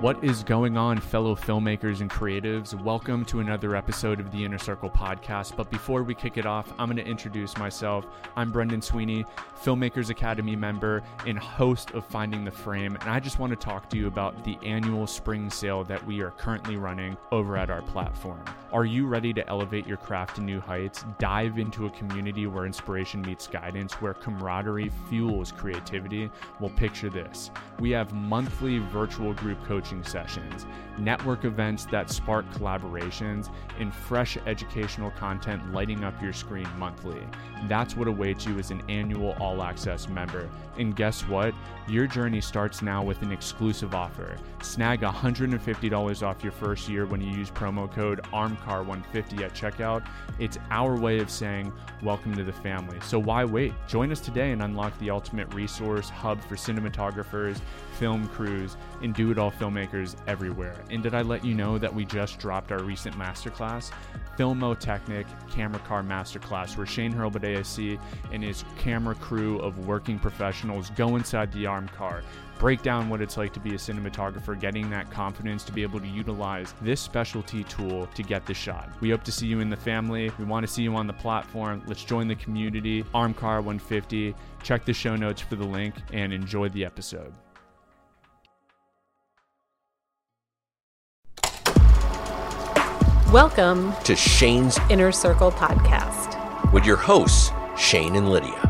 What is going on, fellow filmmakers and creatives? Welcome to another episode of the Inner Circle podcast. But before we kick it off, I'm going to introduce myself. I'm Brendan Sweeney, Filmmakers Academy member and host of Finding the Frame. And I just want to talk to you about the annual spring sale that we are currently running over at our platform. Are you ready to elevate your craft to new heights? Dive into a community where inspiration meets guidance, where camaraderie fuels creativity? Well, picture this. We have monthly virtual group coaching sessions, network events that spark collaborations, and fresh educational content lighting up your screen monthly. That's what awaits you as an annual all access member. And guess what? Your journey starts now with an exclusive offer. Snag $150 off your first year when you use promo code ARMCAR150 at checkout. It's our way of saying welcome to the family. So why wait? Join us today and unlock the ultimate resource hub for cinematographers, film crews, and do it all filmmakers everywhere. And did I let you know that we just dropped our recent masterclass, Filmotechnic Camera Car Masterclass, where Shane Hurlbut ASC and his camera crew of working professionals go inside the arm car, break down what it's like to be a cinematographer, getting that confidence to be able to utilize this specialty tool to get the shot. We hope to see you in the family. We want to see you on the platform. Let's join the community. Armcar 150. Check the show notes for the link and enjoy the episode. Welcome to Shane's Inner Circle Podcast with your hosts, Shane and Lydia.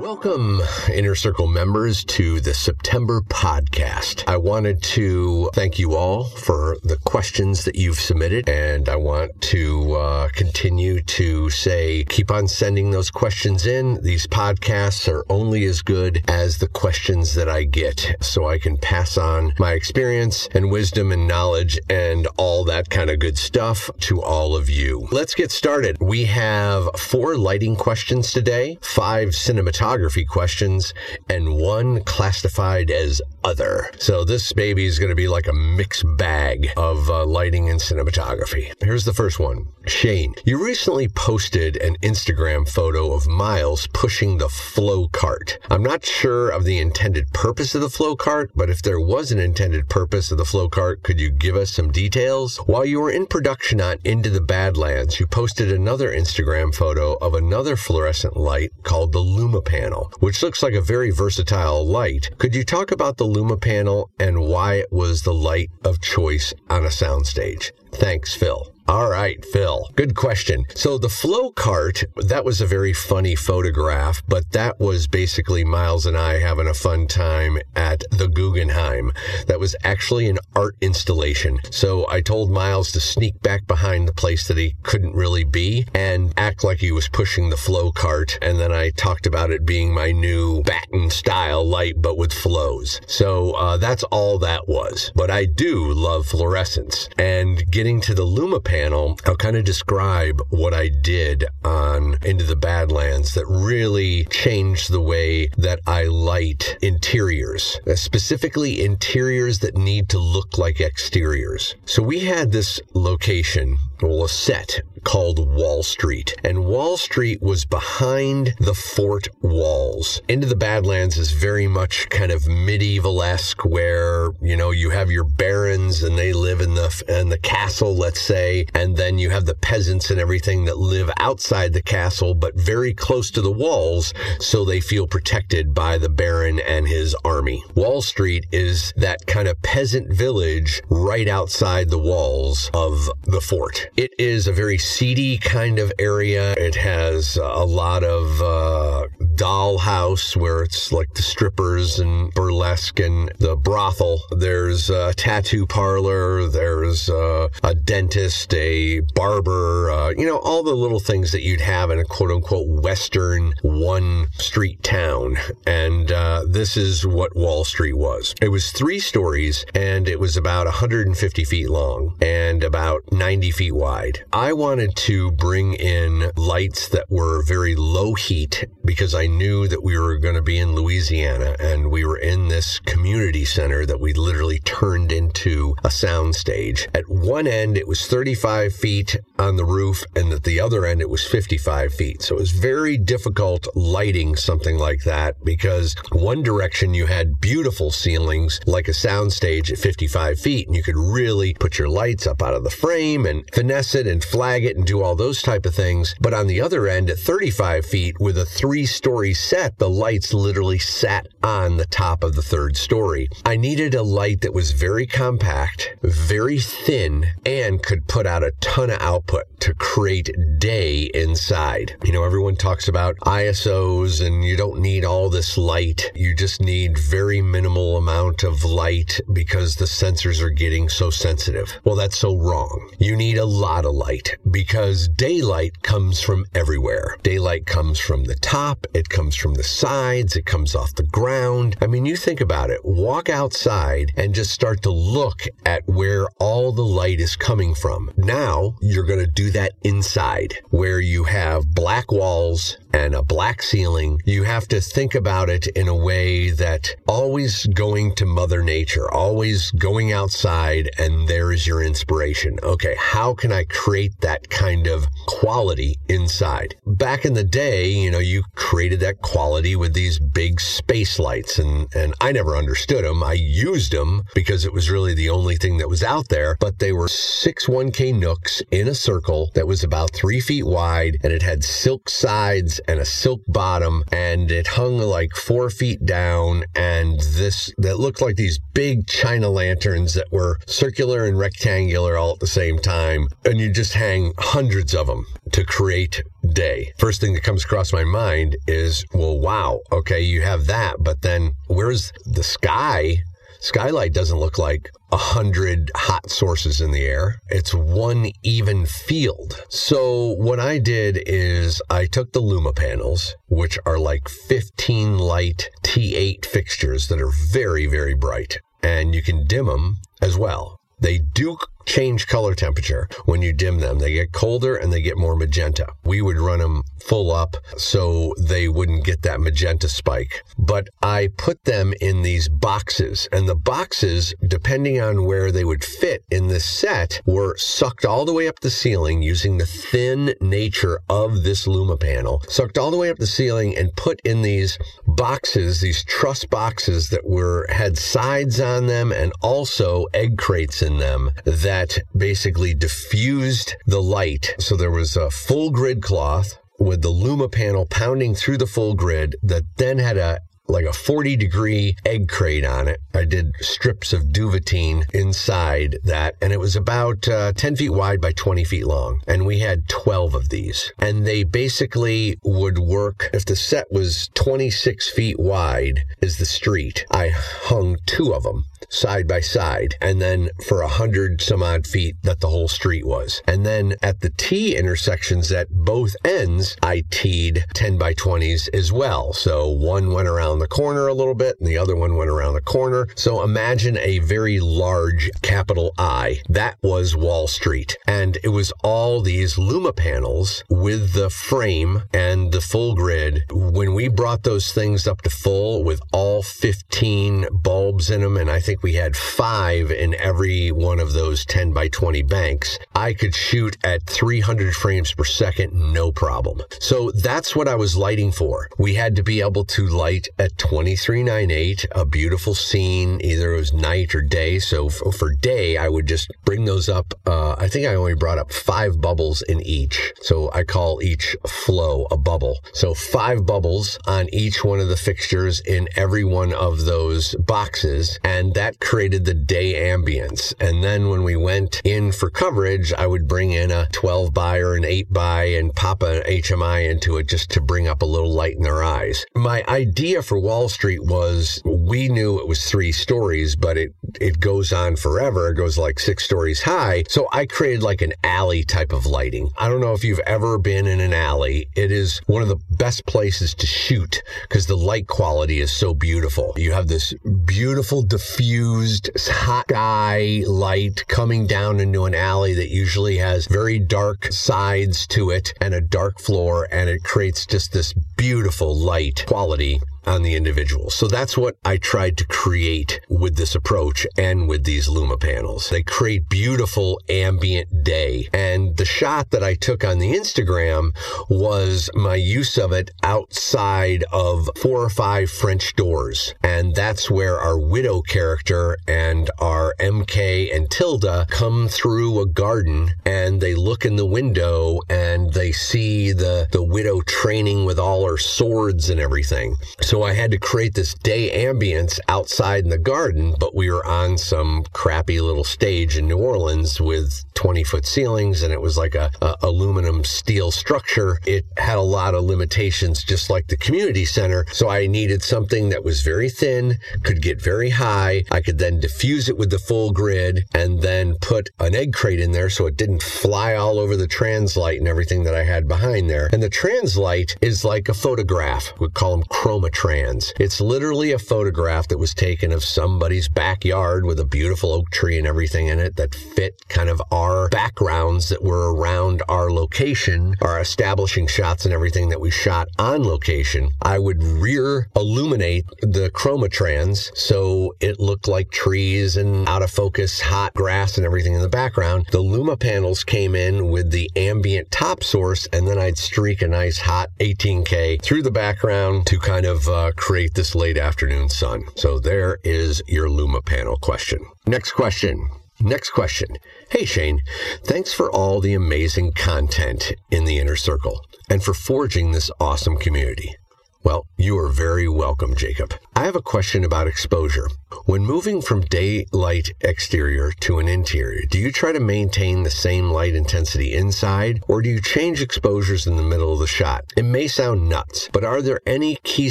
Welcome, Inner Circle members, to the September podcast. I wanted to thank you all for the questions that you've submitted, and I want to uh, continue to say keep on sending those questions in. These podcasts are only as good as the questions that I get, so I can pass on my experience and wisdom and knowledge and all that kind of good stuff to all of you. Let's get started. We have four lighting questions today, five cinematography photography questions and one classified as other. So this baby is going to be like a mixed bag of uh, lighting and cinematography. Here's the first one. Shane, you recently posted an Instagram photo of Miles pushing the flow cart. I'm not sure of the intended purpose of the flow cart, but if there was an intended purpose of the flow cart, could you give us some details? While you were in production on Into the Badlands, you posted another Instagram photo of another fluorescent light called the Luma panel, which looks like a very versatile light. Could you talk about the Luma panel and why it was the light of choice on a soundstage? Thanks, Phil. All right, Phil. Good question. So the flow cart, that was a very funny photograph, but that was basically Miles and I having a fun time at the Guggenheim. That was actually an art installation. So I told Miles to sneak back behind the place that he couldn't really be and act like he was pushing the flow cart. And then I talked about it being my new batten style light, but with flows. So uh, that's all that was. But I do love fluorescence and getting to the Luma panel, I'll kind of describe what I did on Into the Badlands that really changed the way that I light interiors, uh, specifically interiors that need to look like exteriors. So we had this location well, a set called Wall Street. And Wall Street was behind the fort walls. Into the Badlands is very much kind of medieval-esque where, you know, you have your barons and they live in the, in the castle, let's say, and then you have the peasants and everything that live outside the castle, but very close to the walls, so they feel protected by the baron and his army. Wall Street is that kind of peasant village right outside the walls of the fort. It is a very seedy kind of area. It has a lot of uh, dollhouse where it's like the strippers and burlesque and the brothel. There's a tattoo parlor. There's a, a dentist, a barber, uh, you know, all the little things that you'd have in a quote unquote Western one street town. And uh, this is what Wall Street was. It was three stories and it was about 150 feet long and about 90 feet wide. I wanted to bring in lights that were very low heat because I knew that we were going to be in Louisiana and we were in this community center that we literally turned into a sound stage. At one end, it was 35 feet on the roof, and at the other end, it was 55 feet. So it was very difficult lighting something like that because one direction you had beautiful ceilings like a sound stage at 55 feet, and you could really put your lights up out of the frame and finesse it and flag it and do all those type of things. But on the other end, at 35 feet with a three story set, the lights literally sat on the top of the third story. I needed a light that was very compact, very thin, and could put out a ton of output to create day inside. You know, everyone talks about ISOs and you don't need all this light. You just need very minimal amount of light because the sensors are getting so sensitive. Well, that's so wrong. You need a lot of light because daylight comes from everywhere. Daylight comes from the top, it comes from the sides, it comes off the ground. I mean, you think about it. Walk outside and just start to look at where all the light is coming from. Now you're going to do that inside where you have black walls and a black ceiling. You have to think about it in a way that always going to Mother Nature, always going outside, and there is your inspiration. Okay, how can I create that kind of quality inside? Back in the day, you know, you created that quality with these big space lights, and, and I never understood them. I used them because it was really the only thing that was out there, but they were six 1K Nooks in a circle that was about three feet wide, and it had silk sides and a silk bottom and it hung like four feet down and this that looked like these big china lanterns that were circular and rectangular all at the same time and you just hang hundreds of them to create day. First thing that comes across my mind is well wow okay you have that but then where's the sky Skylight doesn't look like a hundred hot sources in the air. It's one even field. So what I did is I took the Luma panels, which are like 15 light T8 fixtures that are very, very bright. And you can dim them as well. They do change color temperature when you dim them. They get colder and they get more magenta. We would run them full up so they wouldn't get that magenta spike. But I put them in these boxes, and the boxes, depending on where they would fit in the set, were sucked all the way up the ceiling using the thin nature of this Luma panel, sucked all the way up the ceiling and put in these boxes, these truss boxes that were had sides on them and also egg crates in them that that basically diffused the light. So there was a full grid cloth with the Luma panel pounding through the full grid that then had a like a 40 degree egg crate on it. I did strips of duvetine inside that, and it was about uh, 10 feet wide by 20 feet long. And we had 12 of these. And they basically would work if the set was 26 feet wide, is the street. I hung two of them side by side, and then for a hundred some odd feet that the whole street was. And then at the T intersections at both ends, I teed 10 by 20s as well. So one went around the corner a little bit and the other one went around the corner. So imagine a very large capital I. That was Wall Street. And it was all these Luma panels with the frame and the full grid. When we brought those things up to full with all 15 bulbs in them, and I think we had five in every one of those 10 by 20 banks, I could shoot at 300 frames per second, no problem. So that's what I was lighting for. We had to be able to light at at 2398, a beautiful scene. Either it was night or day. So f- for day, I would just bring those up. Uh, I think I only brought up five bubbles in each. So I call each flow a bubble. So five bubbles on each one of the fixtures in every one of those boxes. And that created the day ambience. And then when we went in for coverage, I would bring in a 12 by or an 8 by and pop an HMI into it just to bring up a little light in their eyes. My idea for Wall Street was we knew it was three stories, but it, it goes on forever. It goes like six stories high. So I created like an alley type of lighting. I don't know if you've ever been in an alley. It is one of the best places to shoot because the light quality is so beautiful. You have this beautiful diffused hot sky light coming down into an alley that usually has very dark sides to it and a dark floor and it creates just this beautiful light quality on the individual. So that's what I tried to create with this approach and with these Luma panels. They create beautiful ambient day. And the shot that I took on the Instagram was my use of it outside of four or five French doors. And that's where our widow character and our MK and Tilda come through a garden and they look in the window and they see the, the widow training with all her swords and everything. So I had to create this day ambience outside in the garden, but we were on some crappy little stage in New Orleans with 20 foot ceilings and it was like a, a, aluminum steel structure. It had a lot of limitations, just like the community center. So I needed something that was very thin, could get very high. I could then diffuse it with the full grid and then put an egg crate in there so it didn't fly all over the translight and everything that I had behind there. And the translight is like a photograph. We call them chroma trans. It's literally a photograph that was taken of somebody's backyard with a beautiful oak tree and everything in it that fit kind of our backgrounds that were around our location, our establishing shots and everything that we shot on location. I would rear illuminate the chroma trans so it looked like trees and out of focus hot grass and everything in the background. The Luma panels came in with the ambient top source and then I'd streak a nice hot 18K through the background to kind of uh, create this late afternoon sun. So there is your Luma panel question. Next question. Next question. Hey Shane, thanks for all the amazing content in the inner circle and for forging this awesome community. Well, you are very welcome, Jacob. I have a question about exposure. When moving from daylight exterior to an interior, do you try to maintain the same light intensity inside, or do you change exposures in the middle of the shot? It may sound nuts, but are there any key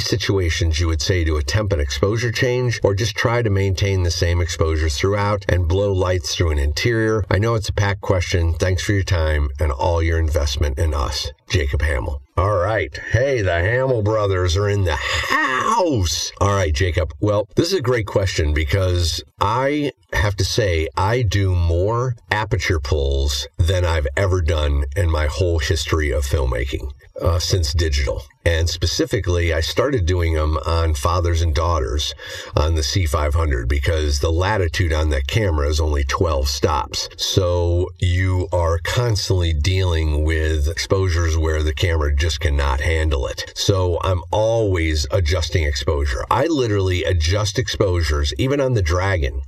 situations you would say to attempt an exposure change, or just try to maintain the same exposures throughout and blow lights through an interior? I know it's a packed question. Thanks for your time and all your investment in us. Jacob Hamill. All right. Hey, the Hamill brothers are in the house. All right, Jacob. Well, this is a great question because I have to say I do more aperture pulls than I've ever done in my whole history of filmmaking uh, since digital. And specifically, I started doing them on fathers and daughters on the C500 because the latitude on that camera is only 12 stops. So you are constantly dealing with exposures where the camera just cannot handle it. So I'm always adjusting exposure. I literally adjust exposures, even on the Dragon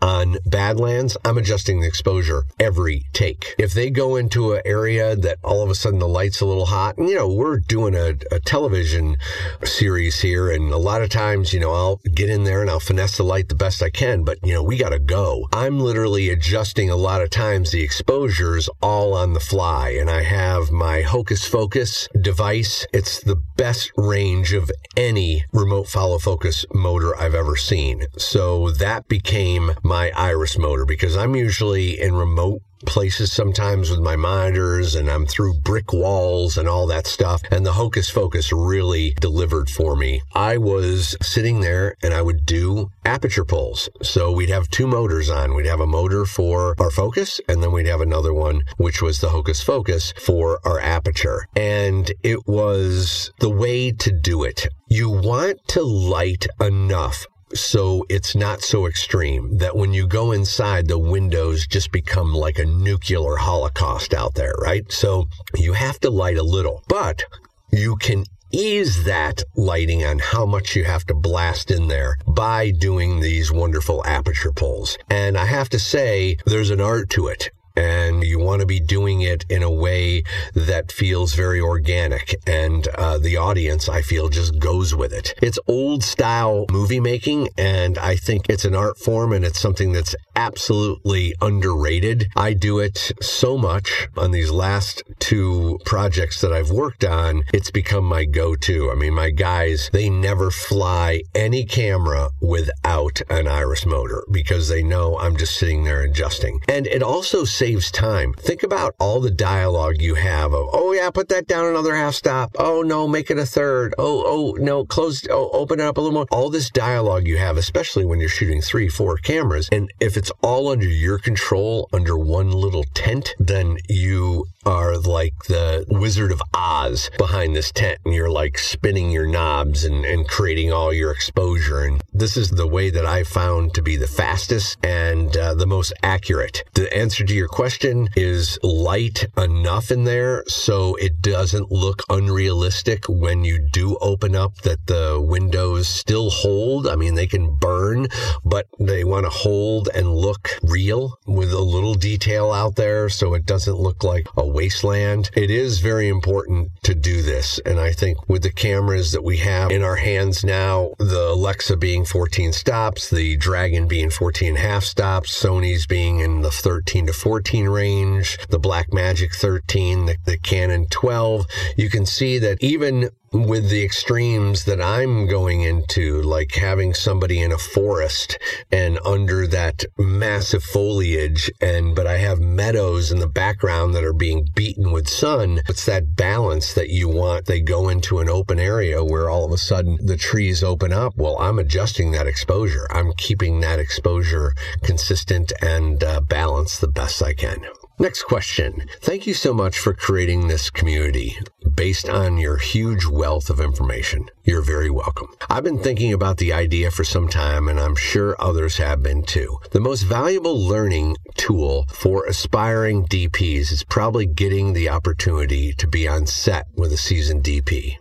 on Badlands, I'm adjusting the exposure every take. If they go into an area that all of a sudden the light's a little hot, and you know, we're doing a, a, television series here, and a lot of times, you know, I'll get in there and I'll finesse the light the best I can, but you know, we gotta go. I'm literally adjusting a lot of times the exposures all on the fly, and I have my Hocus Focus device. It's the best range of any remote follow focus motor I've ever seen. So that became my iris motor because I'm usually in remote places sometimes with my monitors and I'm through brick walls and all that stuff. And the Hocus Focus really delivered for me. I was sitting there and I would do aperture pulls. So we'd have two motors on. We'd have a motor for our focus and then we'd have another one, which was the Hocus Focus for our aperture. And it was the way to do it. You want to light enough so it's not so extreme that when you go inside, the windows just become like a nuclear holocaust out there, right? So you have to light a little, but you can ease that lighting on how much you have to blast in there by doing these wonderful aperture pulls. And I have to say, there's an art to it and you want to be doing it in a way that feels very organic. And uh, the audience, I feel, just goes with it. It's old style movie making, and I think it's an art form and it's something that's absolutely underrated. I do it so much on these last two projects that I've worked on. It's become my go to. I mean, my guys, they never fly any camera without an iris motor because they know I'm just sitting there adjusting. And it also saves time. Think about all the dialogue you have of, oh yeah, put that down another half stop. Oh no, make it a third. Oh, oh no, close, oh, open it up a little more. All this dialogue you have, especially when you're shooting three, four cameras. And if it's all under your control, under one little tent, then you are like the Wizard of Oz behind this tent and you're like spinning your knobs and, and creating all your exposure. And this is the way that I found to be the fastest and uh, the most accurate. The answer to your question is light enough in there so it doesn't look unrealistic when you do open up that the windows still hold. I mean, they can burn, but they want to hold and look real with a little detail out there so it doesn't look like a wasteland. It is very important to do this. And I think with the cameras that we have in our hands now, the Alexa being 14 stops, the Dragon being 14 and a half stops, Sony's being in the 13 to 14 range, the Blackmagic 13, the, the Canon 12, you can see that even with the extremes that I'm going into, like having somebody in a forest and under that massive foliage, and but I have meadows in the background that are being beaten with sun. It's that balance that you want. They go into an open area where all of a sudden the trees open up. Well, I'm adjusting that exposure. I'm keeping that exposure consistent and uh, balanced the best I can. Next question. Thank you so much for creating this community based on your huge wealth of information. You're very welcome. I've been thinking about the idea for some time, and I'm sure others have been too. The most valuable learning tool for aspiring DPs is probably getting the opportunity to be on set with a seasoned DP.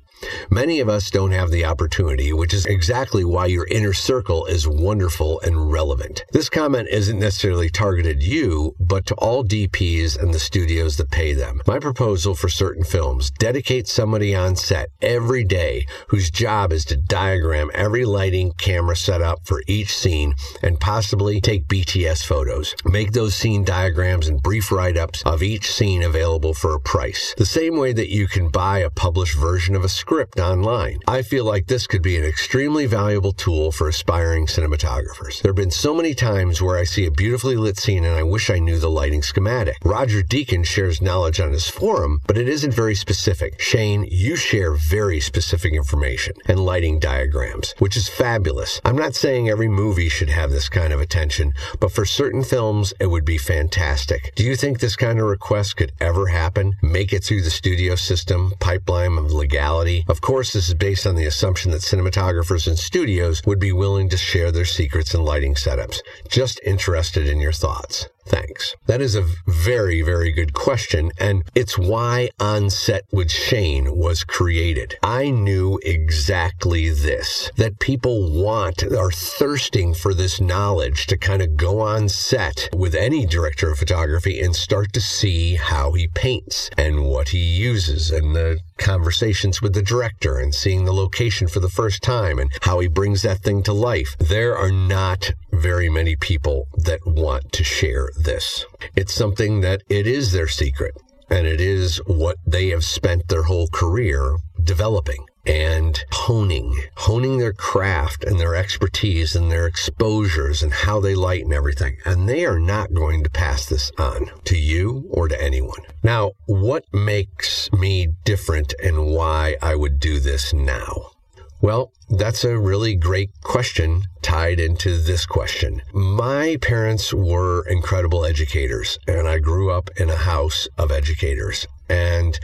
Many of us don't have the opportunity, which is exactly why your inner circle is wonderful and relevant. This comment isn't necessarily targeted you, but to all DPs and the studios that pay them. My proposal for certain films dedicate somebody on set every day whose job is to diagram every lighting camera setup for each scene and possibly take BTS photos. Make those scene diagrams and brief write-ups of each scene available for a price. The same way that you can buy a published version of a script script online. I feel like this could be an extremely valuable tool for aspiring cinematographers. There have been so many times where I see a beautifully lit scene and I wish I knew the lighting schematic. Roger Deakins shares knowledge on his forum, but it isn't very specific. Shane, you share very specific information and lighting diagrams, which is fabulous. I'm not saying every movie should have this kind of attention, but for certain films, it would be fantastic. Do you think this kind of request could ever happen? Make it through the studio system, pipeline of legality, of course, this is based on the assumption that cinematographers and studios would be willing to share their secrets and lighting setups. Just interested in your thoughts. Thanks. That is a very, very good question. And it's why On Set with Shane was created. I knew exactly this that people want, are thirsting for this knowledge to kind of go on set with any director of photography and start to see how he paints and what he uses and the conversations with the director and seeing the location for the first time and how he brings that thing to life. There are not very many people that want to share this. It's something that it is their secret and it is what they have spent their whole career developing and honing, honing their craft and their expertise and their exposures and how they light and everything. And they are not going to pass this on to you or to anyone. Now, what makes me different and why I would do this now? Well, that's a really great question tied into this question. My parents were incredible educators, and I grew up in a house of educators. And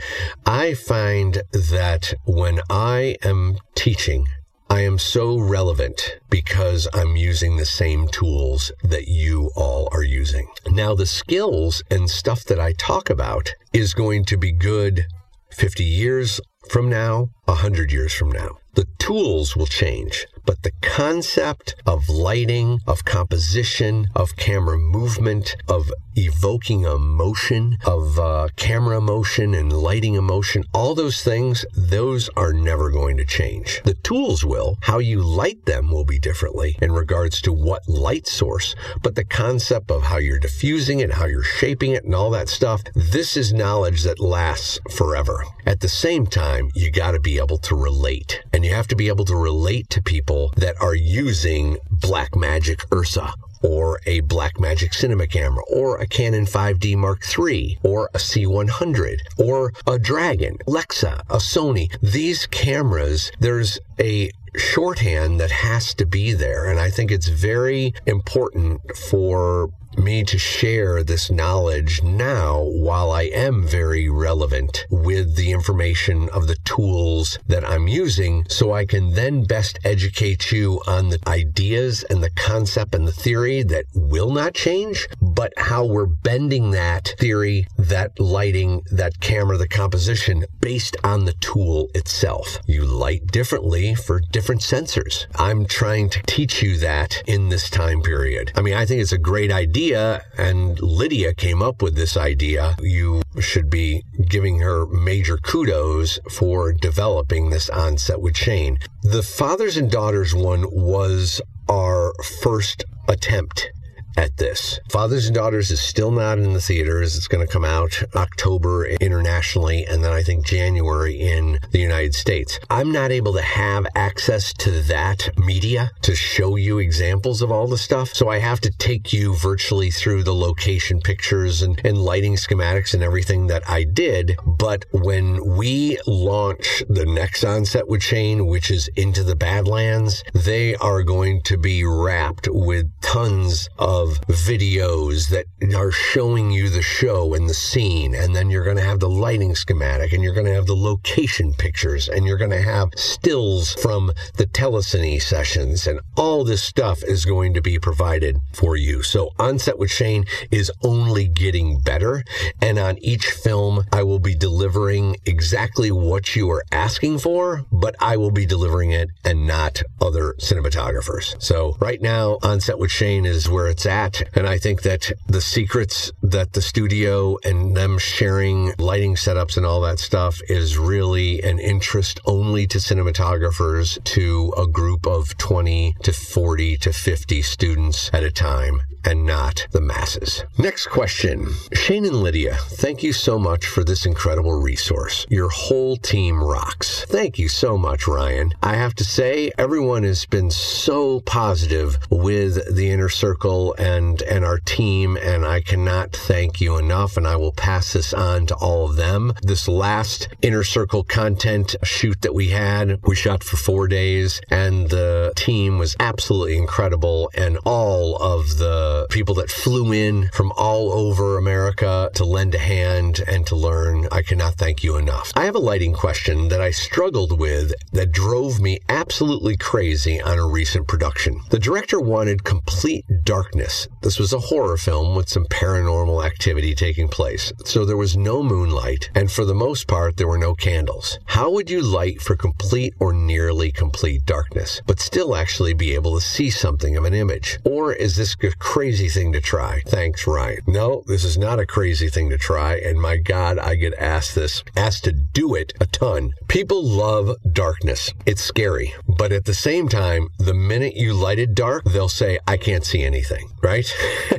I find that when I am teaching, I am so relevant because I'm using the same tools that you all are using. Now, the skills and stuff that I talk about is going to be good 50 years from now, 100 years from now. The tools will change, but the concept of lighting, of composition, of camera movement, of evoking emotion, of uh, camera motion and lighting emotion, all those things, those are never going to change. The tools will. How you light them will be differently in regards to what light source, but the concept of how you're diffusing it, how you're shaping it, and all that stuff, this is knowledge that lasts forever. At the same time, you got to be able to relate, and you have to be able to relate to people that are using Blackmagic Ursa or a Blackmagic cinema camera, or a Canon 5D Mark III, or a C100, or a Dragon, Alexa, a Sony. These cameras, there's a shorthand that has to be there. And I think it's very important for me to share this knowledge now while I am very relevant with the information of the tools that I'm using so I can then best educate you on the ideas and the concept and the theory that will not change, but how we're bending that theory, that lighting, that camera, the composition based on the tool itself. You light differently for different sensors. I'm trying to teach you that in this time period. I mean, I think it's a great idea and Lydia came up with this idea. You should be giving her major kudos for developing this onset with Shane. The fathers and daughters one was our first attempt at this. Fathers and Daughters is still not in the theaters. It's going to come out October internationally and then I think January in the United States. I'm not able to have access to that media to show you examples of all the stuff. So I have to take you virtually through the location pictures and, and lighting schematics and everything that I did. But when we launch the next onset with Shane, which is Into the Badlands, they are going to be wrapped with tons of of videos that are showing you the show and the scene. And then you're going to have the lighting schematic and you're going to have the location pictures and you're going to have stills from the telecine sessions. And all this stuff is going to be provided for you. So Onset with Shane is only getting better. And on each film, I will be delivering exactly what you are asking for, but I will be delivering it and not other cinematographers. So right now, Onset with Shane is where it's at that. And I think that the secrets that the studio and them sharing lighting setups and all that stuff is really an interest only to cinematographers to a group of 20 to 40 to 50 students at a time and not the masses. Next question. Shane and Lydia, thank you so much for this incredible resource. Your whole team rocks. Thank you so much, Ryan. I have to say, everyone has been so positive with the inner circle and, and our team, and I cannot thank you enough. And I will pass this on to all of them. This last inner circle content shoot that we had, we shot for four days, and the team was absolutely incredible. And all of the Uh, people that flew in from all over America to lend a hand and to learn. I cannot thank you enough. I have a lighting question that I struggled with that drove me absolutely crazy on a recent production. The director wanted complete darkness. This was a horror film with some paranormal activity taking place. So there was no moonlight, and for the most part, there were no candles. How would you light for complete or nearly complete darkness, but still actually be able to see something of an image? Or is this crazy? Crazy thing to try. Thanks, Ryan. No, this is not a crazy thing to try. And my God, I get asked this, asked to do it a ton. People love darkness. It's scary. But at the same time, the minute you light it dark, they'll say, I can't see anything, right?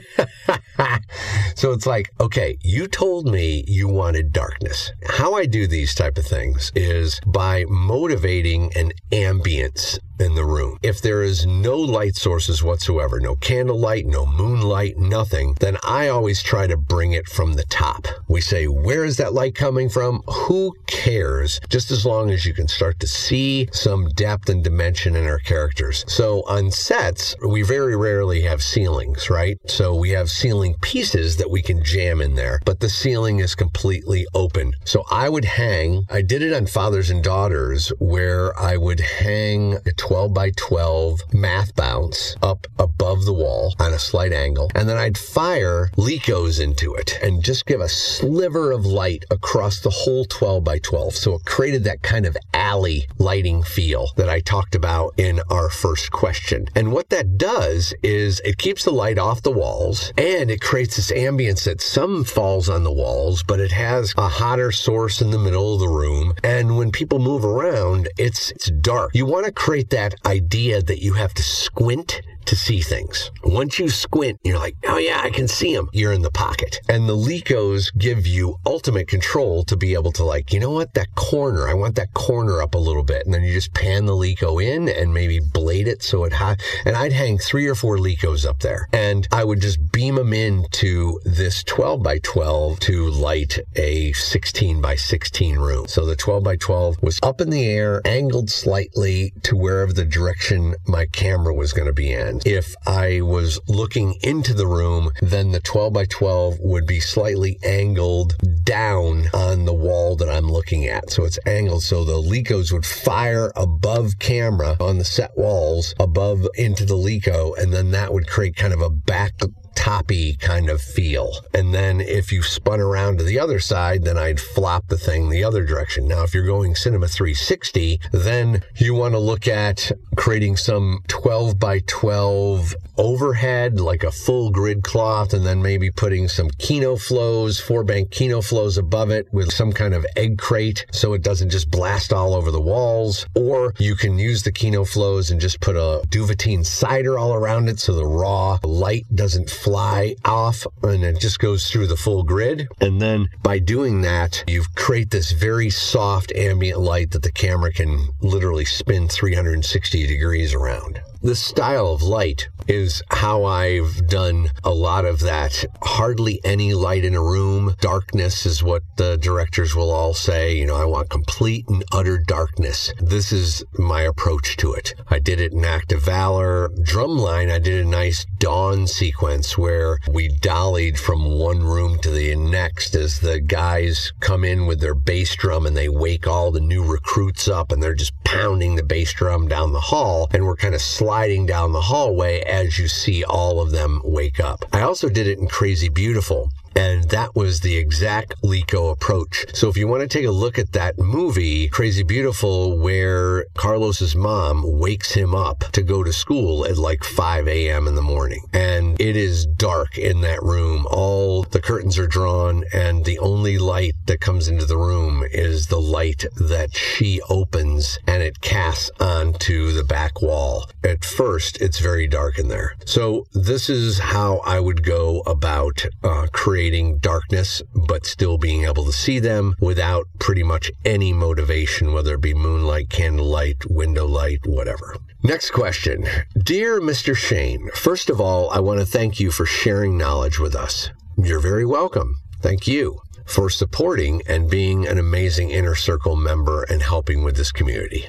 so it's like, okay, you told me you wanted darkness. How I do these type of things is by motivating an ambience in the room. If there is no light sources whatsoever, no candlelight, no moonlight, nothing, then I always try to bring it from the top. We say, where is that light coming from? Who cares? Just as long as you can start to see some depth and dimension in our characters. So on sets, we very rarely have ceilings, right? So we have ceiling pieces that we can jam in there, but the ceiling is completely open. So I would hang, I did it on Fathers and Daughters where I would hang a 12 by 12 math bounce up above the wall on a slight angle. And then I'd fire Lecos into it and just give a sliver of light across the whole 12 by 12. So it created that kind of alley lighting feel that I talked about in our first question. And what that does is it keeps the light off the walls and it creates this ambience that some falls on the walls, but it has a hotter source in the middle of the room. And when people move around, it's, it's dark. You want to create that idea that you have to squint to see things. Once you squint, you're like, oh yeah, I can see them. You're in the pocket. And the Lecos give you ultimate control to be able to like, you know what, that corner, I want that corner up a little bit. And then you just pan the Leco in and maybe blade it so it high. And I'd hang three or four Lecos up there and I would just beam them into this 12 by 12 to light a 16 by 16 room. So the 12 by 12 was up in the air, angled slightly to wherever the direction my camera was going to be in. If I was looking into the room, then the 12 by 12 would be slightly angled down on the wall that I'm looking at. So it's angled so the Lecos would fire above camera on the set walls above into the Leco, and then that would create kind of a back toppy kind of feel. And then if you spun around to the other side, then I'd flop the thing the other direction. Now, if you're going Cinema 360, then you want to look at creating some 12 by 12 overhead, like a full grid cloth, and then maybe putting some Kino flows, four bank Kino flows above it with some kind of egg crate so it doesn't just blast all over the walls. Or you can use the Kino flows and just put a Duvetine sider all around it so the raw light doesn't fly off and it just goes through the full grid. And then by doing that, you create this very soft ambient light that the camera can literally spin 360 degrees around. This style of light is how I've done a lot of that. Hardly any light in a room. Darkness is what the directors will all say. You know, I want complete and utter darkness. This is my approach to it. I did it in Act of Valor. Drumline, I did a nice dawn sequence where we dollied from one room to the next as the guys come in with their bass drum and they wake all the new recruits up and they're just pounding the bass drum down the hall and we're kind of sliding down the hallway as you see all of them wake up. I also did it in Crazy Beautiful. And that was the exact Leco approach. So if you want to take a look at that movie, Crazy Beautiful, where Carlos's mom wakes him up to go to school at like 5 a.m. in the morning. And it is dark in that room. All the curtains are drawn and the only light that comes into the room is the light that she opens and it casts onto the back wall. At first, it's very dark in there. So this is how I would go about uh, creating creating darkness, but still being able to see them without pretty much any motivation, whether it be moonlight, candlelight, window light, whatever. Next question. Dear Mr. Shane, first of all, I want to thank you for sharing knowledge with us. You're very welcome. Thank you for supporting and being an amazing inner circle member and helping with this community.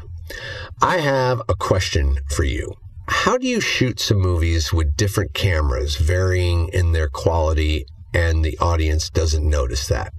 I have a question for you. How do you shoot some movies with different cameras varying in their quality and the audience doesn't notice that.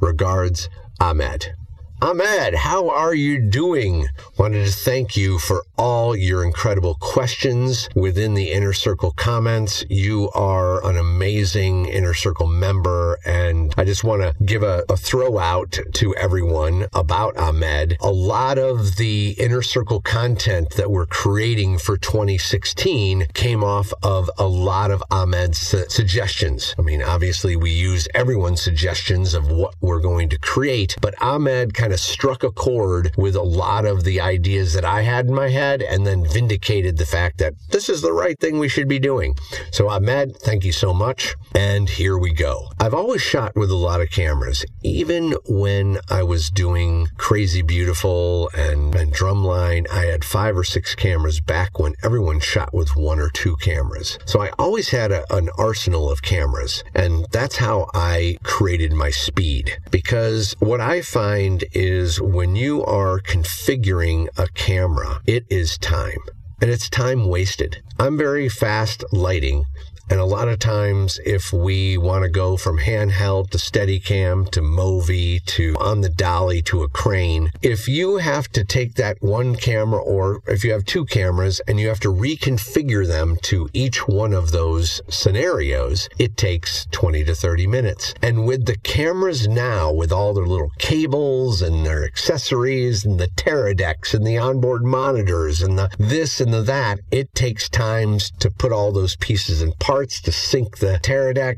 Regards, Ahmed. Ahmed, how are you doing? Wanted to thank you for all your incredible questions within the Inner Circle comments. You are an amazing Inner Circle member, and I just want to give a, a throw out to everyone about Ahmed. A lot of the Inner Circle content that we're creating for 2016 came off of a lot of Ahmed's su- suggestions. I mean, obviously, we use everyone's suggestions of what we're going to create, but Ahmed kind of struck a chord with a lot of the ideas that I had in my head and then vindicated the fact that this is the right thing we should be doing. So, Ahmed, thank you so much. And here we go. I've always shot with a lot of cameras, even when I was doing Crazy Beautiful and, and Drumline. I had five or six cameras back when everyone shot with one or two cameras. So, I always had a, an arsenal of cameras, and that's how I created my speed. Because what I find is when you are configuring a camera, it is time and it's time wasted. I'm very fast lighting. And a lot of times, if we want to go from handheld to Steadicam to Movi to on the dolly to a crane, if you have to take that one camera or if you have two cameras and you have to reconfigure them to each one of those scenarios, it takes 20 to 30 minutes. And with the cameras now, with all their little cables and their accessories and the Teradeks and the onboard monitors and the this and the that, it takes times to put all those pieces and parts to sync the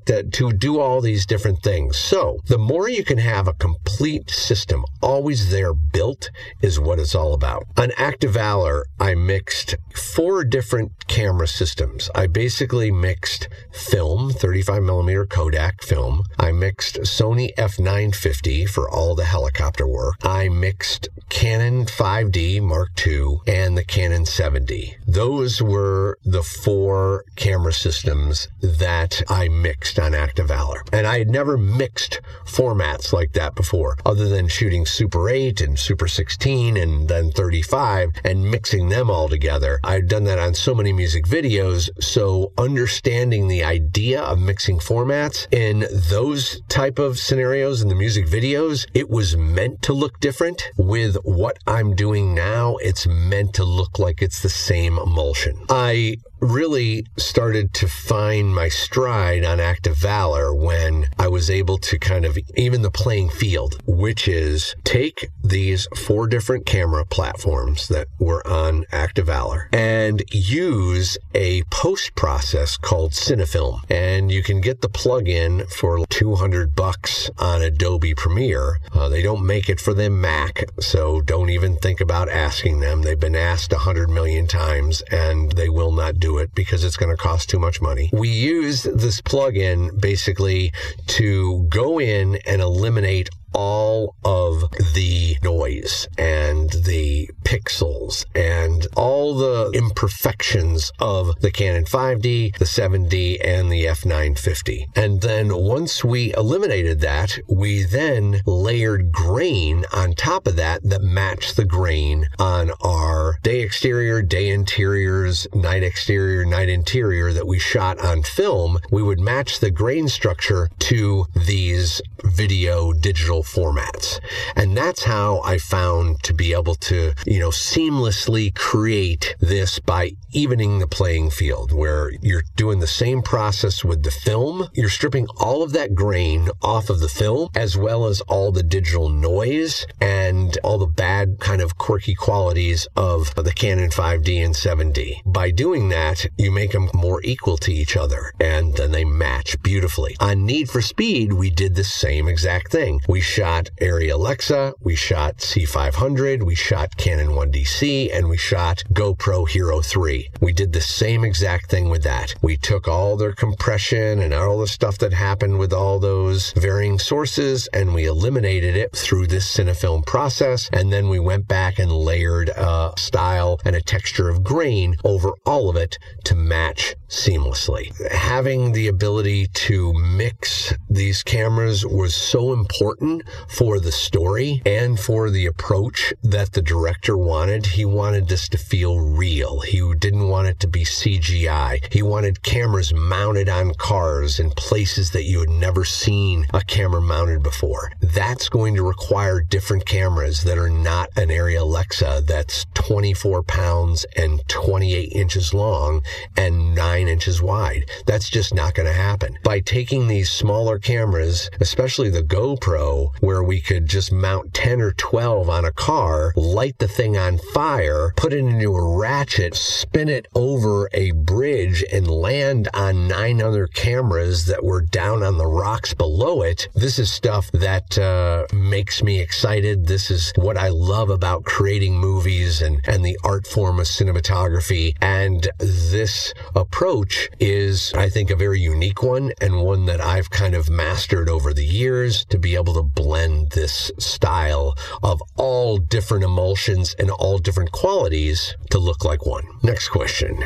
to, to do all these different things. So the more you can have a complete system always there built is what it's all about. On Act of Valor, I mixed four different camera systems. I basically mixed film, 35 millimeter Kodak film. I mixed Sony F950 for all the helicopter work. I mixed Canon 5D Mark II and the Canon 7D. Those were the four camera systems that I mixed on Act of Valor. And I had never mixed formats like that before, other than shooting Super 8 and Super 16 and then 35 and mixing them all together. I'd done that on so many music videos, so understanding the idea of mixing formats in those type of scenarios in the music videos, it was meant to look different. With what I'm doing now, it's meant to look like it's the same emulsion. I really started to find my stride on Act of Valor when I was able to kind of even the playing field, which is take these four different camera platforms that were on Act of Valor and use a post process called Cinefilm. And you can get the plug-in for 200 bucks on Adobe Premiere. Uh, they don't make it for the Mac, so don't even think about asking them. They've been asked a hundred million times and they will not do it because it's going to cost too much money. We use this plugin basically to go in and eliminate all of the noise and the pixels and all the imperfections of the Canon 5D, the 7D, and the F950. And then once we eliminated that, we then layered grain on top of that that matched the grain on our day exterior, day interiors, night exterior, night interior that we shot on film. We would match the grain structure to these video digital formats. And that's how I found to be able to, you know, seamlessly create this by evening the playing field where you're doing the same process with the film. You're stripping all of that grain off of the film as well as all the digital noise and all the bad kind of quirky qualities of the Canon 5D and 7D. By doing that, you make them more equal to each other and then they match beautifully. On Need for Speed, we did the same exact thing. We shot Arri Alexa, we shot C500, we shot Canon 1DC, and we shot GoPro Hero 3. We did the same exact thing with that. We took all their compression and all the stuff that happened with all those varying sources and we eliminated it through this Cinefilm process. And then we went back and layered a style and a texture of grain over all of it to match seamlessly. Having the ability to mix these cameras was so important for the story and for the approach that the director wanted. He wanted this to feel real. He didn't want it to be CGI. He wanted cameras mounted on cars in places that you had never seen a camera mounted before. That's going to require different cameras that are not an Arri Alexa that's 24 pounds and 28 inches long and 9 inches wide. That's just not going to happen. By taking these smaller cameras, especially the GoPro, where we could just mount 10 or 12 on a car, light the thing on fire, put it into a ratchet, spin it over a bridge, and land on nine other cameras that were down on the rocks below it. This is stuff that uh, makes me excited. This is what I love about creating movies and, and the art form of cinematography. And this approach is, I think, a very unique one and one that I've kind of mastered over the years to be able to blend this style of all different emulsions and all different qualities to look like one. Next question.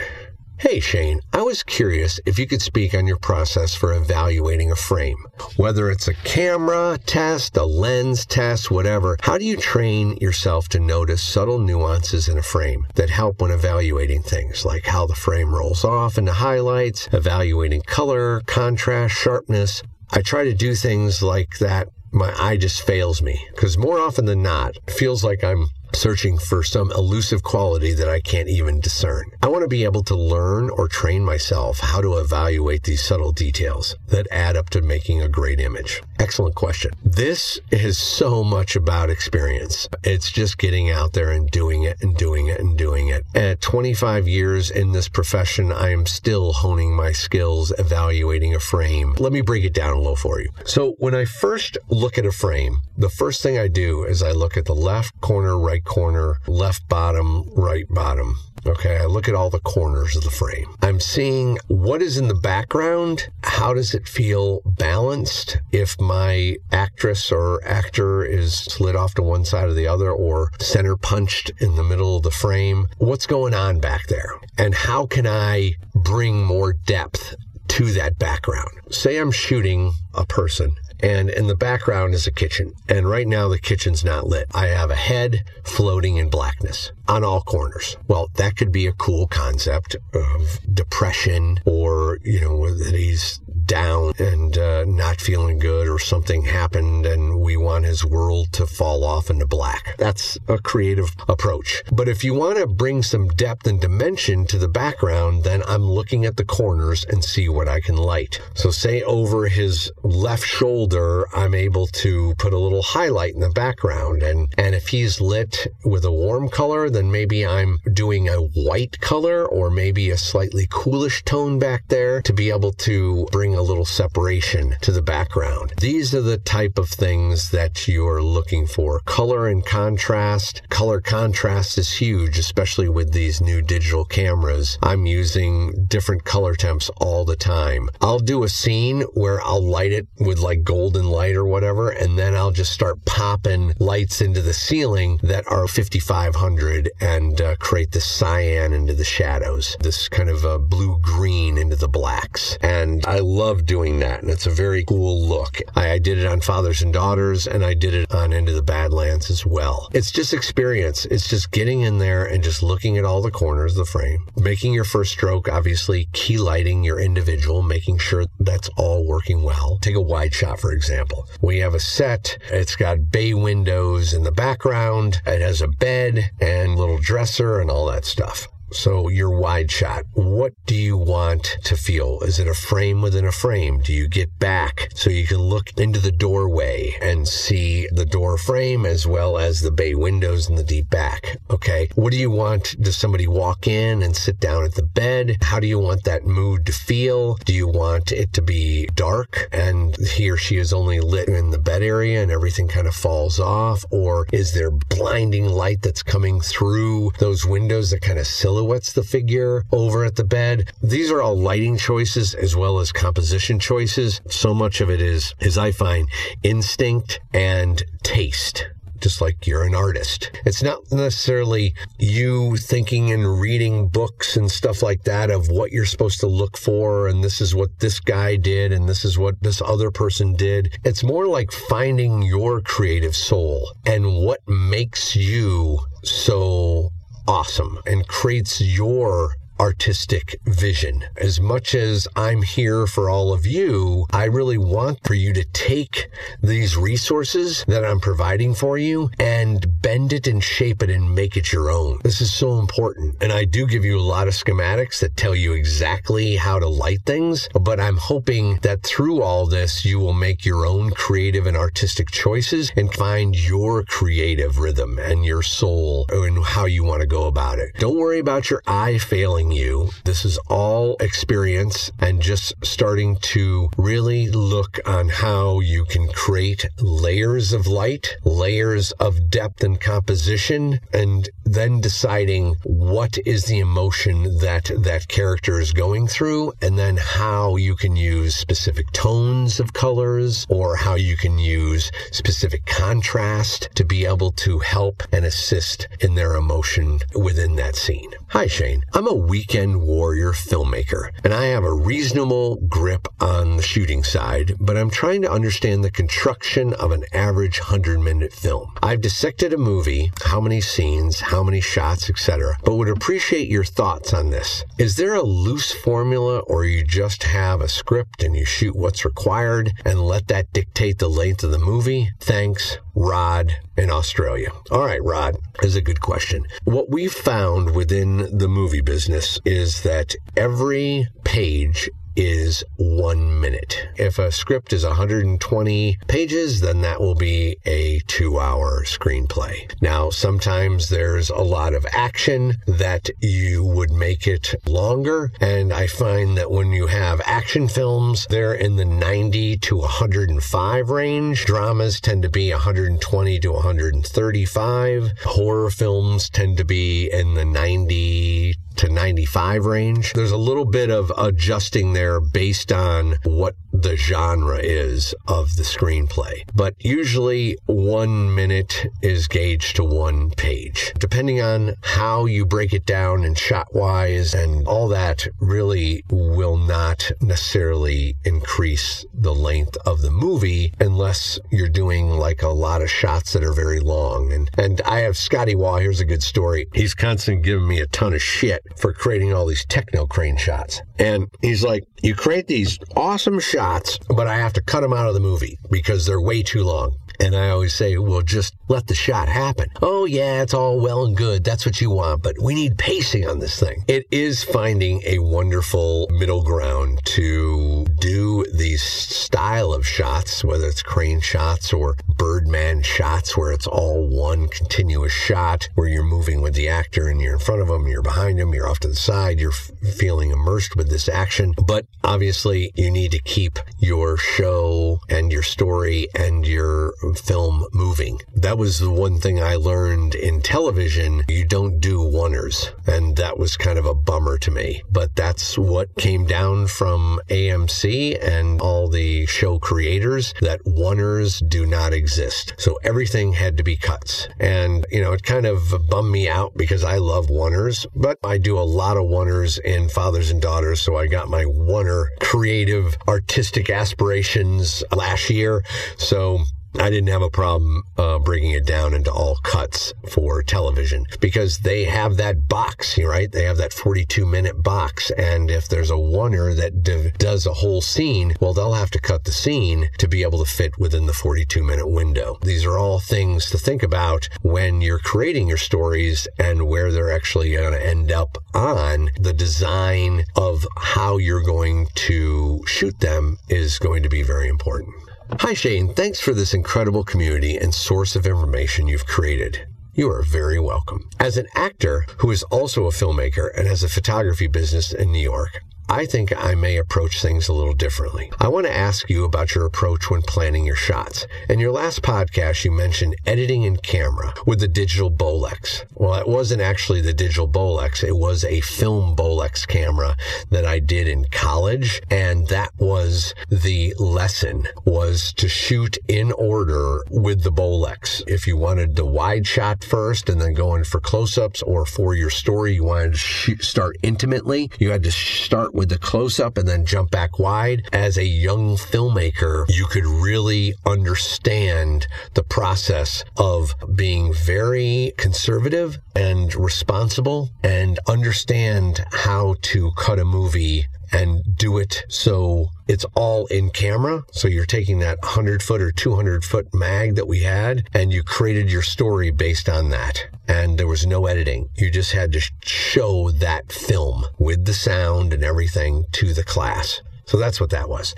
Hey Shane, I was curious if you could speak on your process for evaluating a frame. Whether it's a camera test, a lens test, whatever, how do you train yourself to notice subtle nuances in a frame that help when evaluating things, like how the frame rolls off into highlights, evaluating color, contrast, sharpness? I try to do things like that. My eye just fails me because more often than not, it feels like I'm searching for some elusive quality that I can't even discern. I want to be able to learn or train myself how to evaluate these subtle details that add up to making a great image. Excellent question. This is so much about experience. It's just getting out there and doing it and doing it and doing it. At 25 years in this profession, I am still honing my skills evaluating a frame. Let me break it down a little for you. So when I first look at a frame, the first thing I do is I look at the left corner, right corner, left bottom, right bottom. Okay, I look at all the corners of the frame. I'm seeing what is in the background. How does it feel balanced? If my actress or actor is slid off to one side or the other or center punched in the middle of the frame, what's going on back there? And how can I bring more depth to that background? Say I'm shooting a person and in the background is a kitchen. And right now the kitchen's not lit. I have a head floating in blackness on all corners. Well, that could be a cool concept of depression or, you know, that he's down and uh, not feeling good or something happened and we want his world to fall off into black. That's a creative approach. But if you want to bring some depth and dimension to the background, then I'm looking at the corners and see what I can light. So say over his left shoulder, I'm able to put a little highlight in the background. And, and if he's lit with a warm color, then maybe I'm doing a white color or maybe a slightly coolish tone back there to be able to bring a little separation to the background. These are the type of things that you're looking for. Color and contrast. Color contrast is huge, especially with these new digital cameras. I'm using different color temps all the time. I'll do a scene where I'll light it with like golden light or whatever, and then I'll just start popping lights into the ceiling that are 5500 and uh, create this cyan into the shadows, this kind of uh, blue green into the blacks. And I love doing that, and it's a very cool look. I, I did it on Fathers and Daughters, and I did it on Into the Badlands as well. It's just experience. It's just getting in there and just looking at all the corners of the frame, making your first stroke, obviously key lighting your individual, making sure that's all working well. Take a wide shot, for example. We have a set. It's got bay windows in the background. It has a bed and little dresser and all that stuff. So your wide shot, what do you want to feel? Is it a frame within a frame? Do you get back so you can look into the doorway and see the door frame as well as the bay windows in the deep back? Okay. What do you want? Does somebody walk in and sit down at the bed? How do you want that mood to feel? Do you want it to be dark and he or she is only lit in the bed area and everything kind of falls off? Or is there blinding light that's coming through those windows that kind of silhouette silhouettes the figure over at the bed. These are all lighting choices as well as composition choices. So much of it is, as I find, instinct and taste just like you're an artist. It's not necessarily you thinking and reading books and stuff like that of what you're supposed to look for and this is what this guy did and this is what this other person did. It's more like finding your creative soul and what makes you so awesome and creates your artistic vision. As much as I'm here for all of you, I really want for you to take these resources that I'm providing for you and bend it and shape it and make it your own. This is so important. And I do give you a lot of schematics that tell you exactly how to light things, but I'm hoping that through all this, you will make your own creative and artistic choices and find your creative rhythm and your soul and how you want to go about it. Don't worry about your eye failing you. This is all experience and just starting to really look on how you can create layers of light, layers of depth and composition, and then deciding what is the emotion that that character is going through, and then how you can use specific tones of colors or how you can use specific contrast to be able to help and assist in their emotion within that scene. Hi, Shane. I'm a week weekend warrior filmmaker, and I have a reasonable grip on the shooting side, but I'm trying to understand the construction of an average 100 minute film. I've dissected a movie, how many scenes, how many shots, etc., but would appreciate your thoughts on this. Is there a loose formula, or you just have a script and you shoot what's required and let that dictate the length of the movie? Thanks, Rod in Australia. All right, Rod, is a good question. What we've found within the movie business is that every page is one minute. If a script is 120 pages, then that will be a two hour screenplay. Now, sometimes there's a lot of action that you would make it longer. And I find that when you have action films, they're in the 90 to 105 range. Dramas tend to be 120 to 135. Horror films tend to be in the 90 to 95 range. There's a little bit of adjusting there based on what the genre is of the screenplay. But usually one minute is gauged to one page. Depending on how you break it down and shot wise and all that really will not necessarily increase the length of the movie unless you're doing like a lot of shots that are very long. And, and I have Scotty Waugh. Here's a good story. He's constantly giving me a ton of shit for creating all these techno crane shots. And he's like, you create these awesome shots, but I have to cut them out of the movie because they're way too long. And I always say, well, just let the shot happen. Oh, yeah, it's all well and good. That's what you want, but we need pacing on this thing. It is finding a wonderful middle ground to do these style of shots, whether it's crane shots or birdman shots, where it's all one continuous shot where you're moving with the actor and you're in front of them, you're behind them, you're off to the side, you're f- feeling immersed with this action. But obviously, you need to keep your show and your story and your film moving. That was the one thing I learned in television. You don't do oneers. And that was kind of a bummer to me. But that's what came down from AMC and all the show creators that oneers do not exist. So everything had to be cuts. And, you know, it kind of bummed me out because I love oneers, but I do a lot of oneers in Fathers and Daughters. So I got my oneer creative artistic aspirations last year. So I didn't have a problem uh, bringing it down into all cuts for television because they have that box, right? They have that 42 minute box. And if there's a oneer that does a whole scene, well, they'll have to cut the scene to be able to fit within the 42 minute window. These are all things to think about when you're creating your stories and where they're actually going to end up on the design of how you're going to shoot them is going to be very important. Hi, Shane. Thanks for this incredible community and source of information you've created. You are very welcome. As an actor who is also a filmmaker and has a photography business in New York, I think I may approach things a little differently. I want to ask you about your approach when planning your shots. In your last podcast, you mentioned editing in camera with the digital Bolex. Well, it wasn't actually the digital Bolex. It was a film Bolex camera that I did in college. And that was the lesson was to shoot in order with the Bolex. If you wanted the wide shot first and then go in for close-ups or for your story, you wanted to shoot, start intimately, you had to start with the close up and then jump back wide. As a young filmmaker, you could really understand the process of being very conservative and responsible and understand how to cut a movie and do it so it's all in camera. So you're taking that 100 foot or 200 foot mag that we had and you created your story based on that. And there was no editing. You just had to show that film with the sound and everything to the class. So that's what that was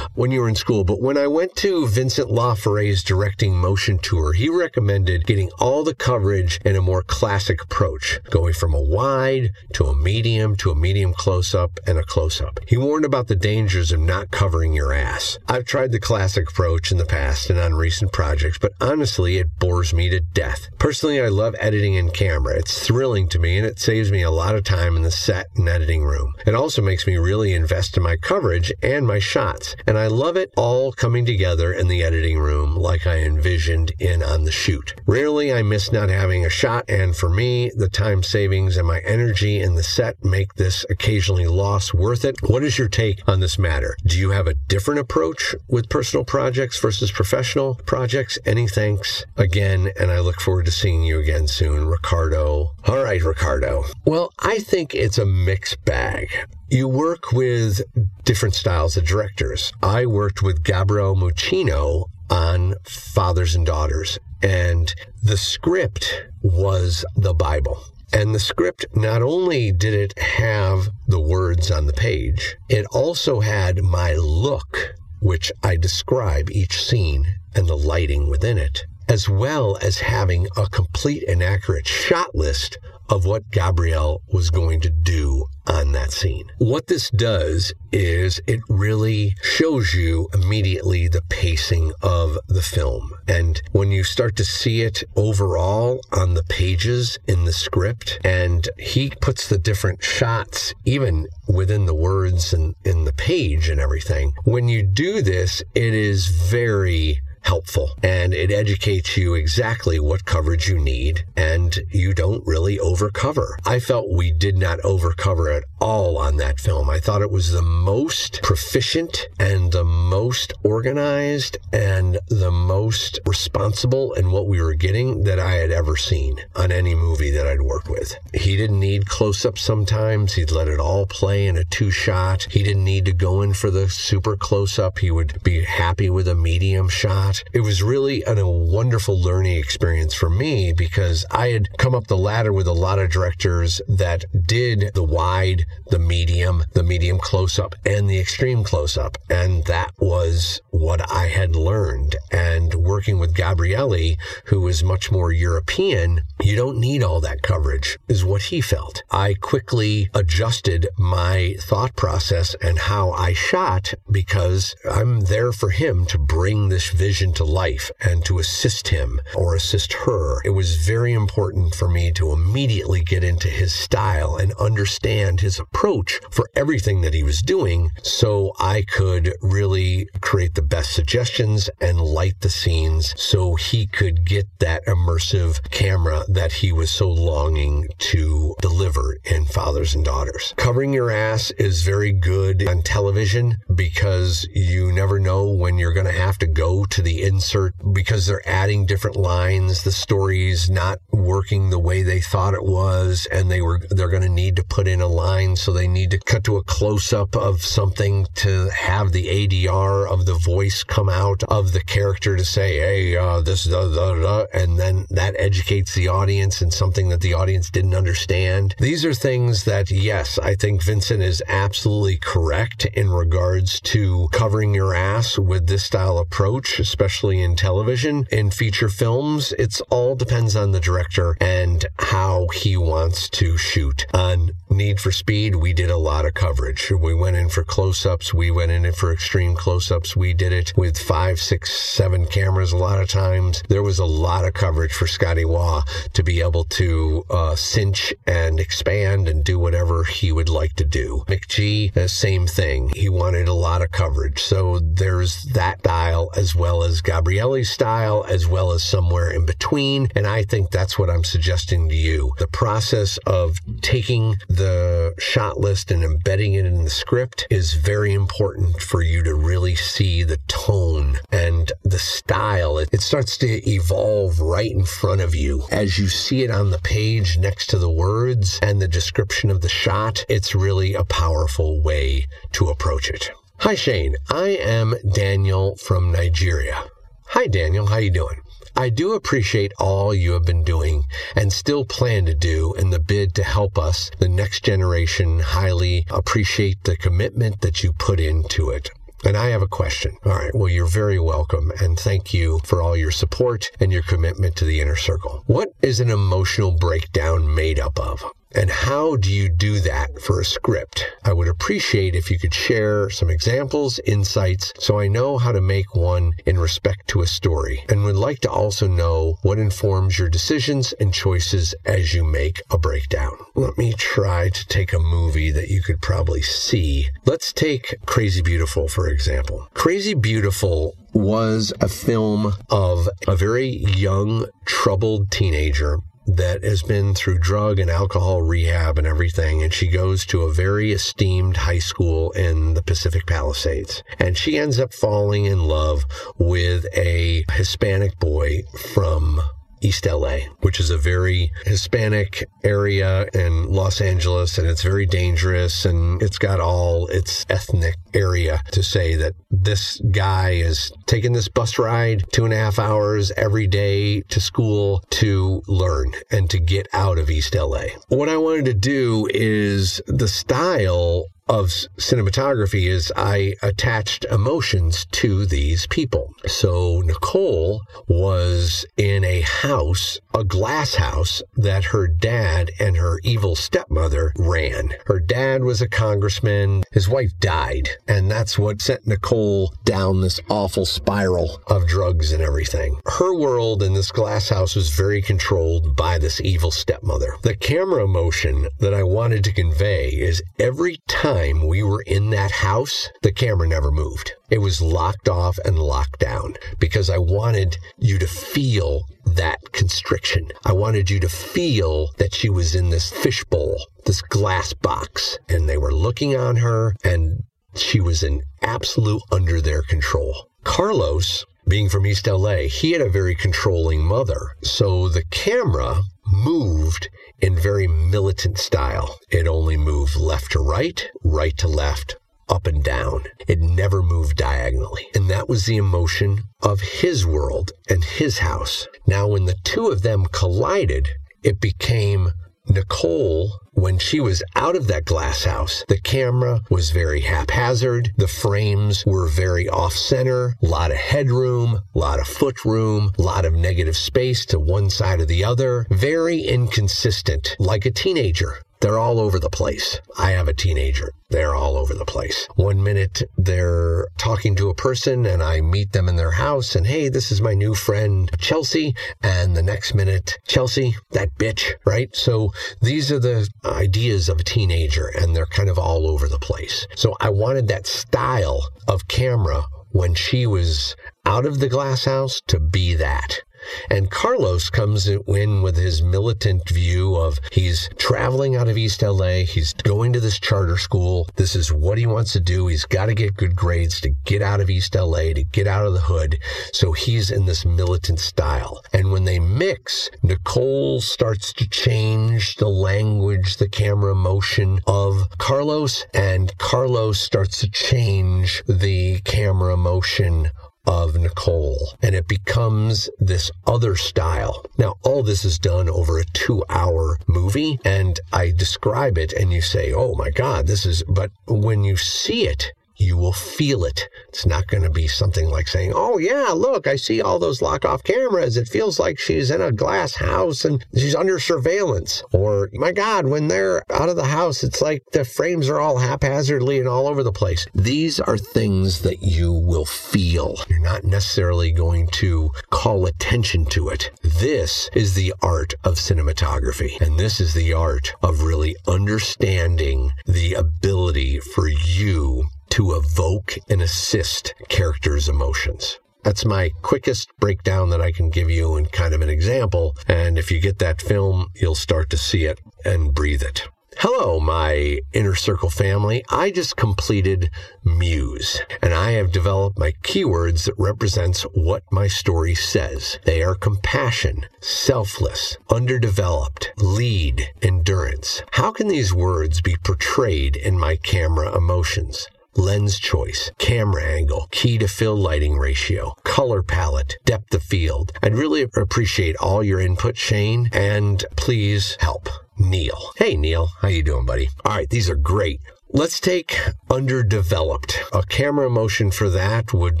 when you were in school. But when I went to Vincent Laforet's directing motion tour, he recommended getting all the coverage in a more classic approach, going from a wide to a medium to a medium close up and a close up. He warned about the dangers of not covering your ass. I've tried the classic approach in the past and on recent projects, but honestly, it bores me to death. Personally, I love editing in camera. It's thrilling to me and it saves me a lot of time in the set and editing room. It also makes me really invest in my coverage coverage and my shots. And I love it all coming together in the editing room like I envisioned in on the shoot. Rarely I miss not having a shot, and for me, the time savings and my energy in the set make this occasionally loss worth it. What is your take on this matter? Do you have a different approach with personal projects versus professional projects? Any thanks again, and I look forward to seeing you again soon, Ricardo. All right, Ricardo. Well, I think it's a mixed bag. You work with different styles of directors. I worked with Gabriel Muccino on Fathers and Daughters, and the script was the Bible. And the script, not only did it have the words on the page, it also had my look, which I describe each scene and the lighting within it, as well as having a complete and accurate shot list of what Gabriel was going to do on that scene. What this does is it really shows you immediately the pacing of the film. And when you start to see it overall on the pages in the script, and he puts the different shots even within the words and in the page and everything, when you do this, it is very helpful and it educates you exactly what coverage you need and you don't really overcover. I felt we did not overcover at all on that film. I thought it was the most proficient and the most organized and the most responsible in what we were getting that I had ever seen on any movie that I'd worked with. He didn't need close ups sometimes. He'd let it all play in a two shot. He didn't need to go in for the super close up. He would be happy with a medium shot. It was really an, a wonderful learning experience for me because I had come up the ladder with a lot of directors that did the wide, the medium, the medium close up, and the extreme close up. And that was what I had learned. And working with Gabriele, who is much more European, you don't need all that coverage, is what he felt. I quickly adjusted my thought process and how I shot because I'm there for him to bring this vision to life and to assist him or assist her. It was very important for me to immediately get into his style and understand his approach for everything that he was doing so I could really create the best suggestions and light the scenes so he could get that immersive camera that he was so longing to deliver in Fathers and Daughters. Covering your ass is very good on television because you never know when you're going to have to go to the insert because they're adding different lines. The story's not working the way they thought it was, and they were they're going to need to put in a line, so they need to cut to a close up of something to have the ADR of the voice come out of the character to say, "Hey, uh, this," da, da, da, and then that educates the audience in something that the audience didn't understand. These are things that, yes, I think Vincent is absolutely correct in regards to covering your ass with this style approach, especially in television. In feature films, it's all depends on the director and how he wants to shoot. On Need for Speed, we did a lot of coverage. We went in for close ups, we went in for extreme close ups. We did it with five, six, seven cameras a lot of times. There was a lot of coverage for Scotty Waugh to be able to uh, cinch and expand and do whatever he would like to do. McG, the same thing. He wanted a lot of coverage. So there's that style as well as Gabriele's style, as well as somewhere in between. And I think that's what I'm suggesting to you. The process of taking the shot list and embedding it in the script is very important for you to really see the tone and the style. It, it starts to evolve right in front of you as you see it on the page next to the words and the description of the shot. It's really a powerful way to approach it. Hi Shane, I am Daniel from Nigeria. Hi Daniel, how you doing? I do appreciate all you have been doing and still plan to do in the bid to help us, the next generation, highly appreciate the commitment that you put into it. And I have a question. All right. Well, you're very welcome. And thank you for all your support and your commitment to the inner circle. What is an emotional breakdown made up of? And how do you do that for a script? I would appreciate if you could share some examples, insights, so I know how to make one in respect to a story, and would like to also know what informs your decisions and choices as you make a breakdown. Let me try to take a movie that you could probably see. Let's take Crazy Beautiful, for example. Crazy Beautiful was a film of a very young, troubled teenager that has been through drug and alcohol rehab and everything. And she goes to a very esteemed high school in the Pacific Palisades. And she ends up falling in love with a Hispanic boy from East LA, which is a very Hispanic area in Los Angeles, and it's very dangerous. And it's got all its ethnic area to say that this guy is taking this bus ride two and a half hours every day to school to learn and to get out of East LA. What I wanted to do is the style of cinematography is I attached emotions to these people. So Nicole was in a house, a glass house that her dad and her evil stepmother ran. Her dad was a congressman. His wife died. And that's what sent Nicole down this awful spiral of drugs and everything. Her world in this glass house was very controlled by this evil stepmother. The camera motion that I wanted to convey is every time time we were in that house, the camera never moved. It was locked off and locked down because I wanted you to feel that constriction. I wanted you to feel that she was in this fishbowl, this glass box, and they were looking on her and she was in absolute under their control. Carlos, being from East LA, he had a very controlling mother. So the camera moved in very militant style. It only moved left to right, right to left, up and down. It never moved diagonally. And that was the emotion of his world and his house. Now, when the two of them collided, it became Nicole, when she was out of that glass house, the camera was very haphazard. The frames were very off center, a lot of headroom, a lot of foot room, a lot of negative space to one side or the other. Very inconsistent, like a teenager. They're all over the place. I have a teenager. They're all over the place. One minute they're talking to a person and I meet them in their house and hey, this is my new friend Chelsea. And the next minute, Chelsea, that bitch, right? So these are the ideas of a teenager and they're kind of all over the place. So I wanted that style of camera when she was out of the glass house to be that. And Carlos comes in with his militant view of he's traveling out of East LA. He's going to this charter school. This is what he wants to do. He's got to get good grades to get out of East LA, to get out of the hood. So he's in this militant style. And when they mix, Nicole starts to change the language, the camera motion of Carlos, and Carlos starts to change the camera motion of Nicole, and it becomes this other style. Now, all this is done over a two hour movie, and I describe it, and you say, oh my God, this is, but when you see it, you will feel it. It's not going to be something like saying, Oh, yeah, look, I see all those lock off cameras. It feels like she's in a glass house and she's under surveillance. Or, my God, when they're out of the house, it's like the frames are all haphazardly and all over the place. These are things that you will feel. You're not necessarily going to call attention to it. This is the art of cinematography. And this is the art of really understanding the ability for you to evoke and assist characters' emotions. That's my quickest breakdown that I can give you and kind of an example. And if you get that film, you'll start to see it and breathe it. Hello, my inner circle family. I just completed Muse, and I have developed my keywords that represents what my story says. They are compassion, selfless, underdeveloped, lead, endurance. How can these words be portrayed in my camera emotions? Lens choice, camera angle, key to fill lighting ratio, color palette, depth of field. I'd really appreciate all your input, Shane, and please help. Neil. Hey Neil, how you doing, buddy? All right, these are great. Let's take underdeveloped. A camera motion for that would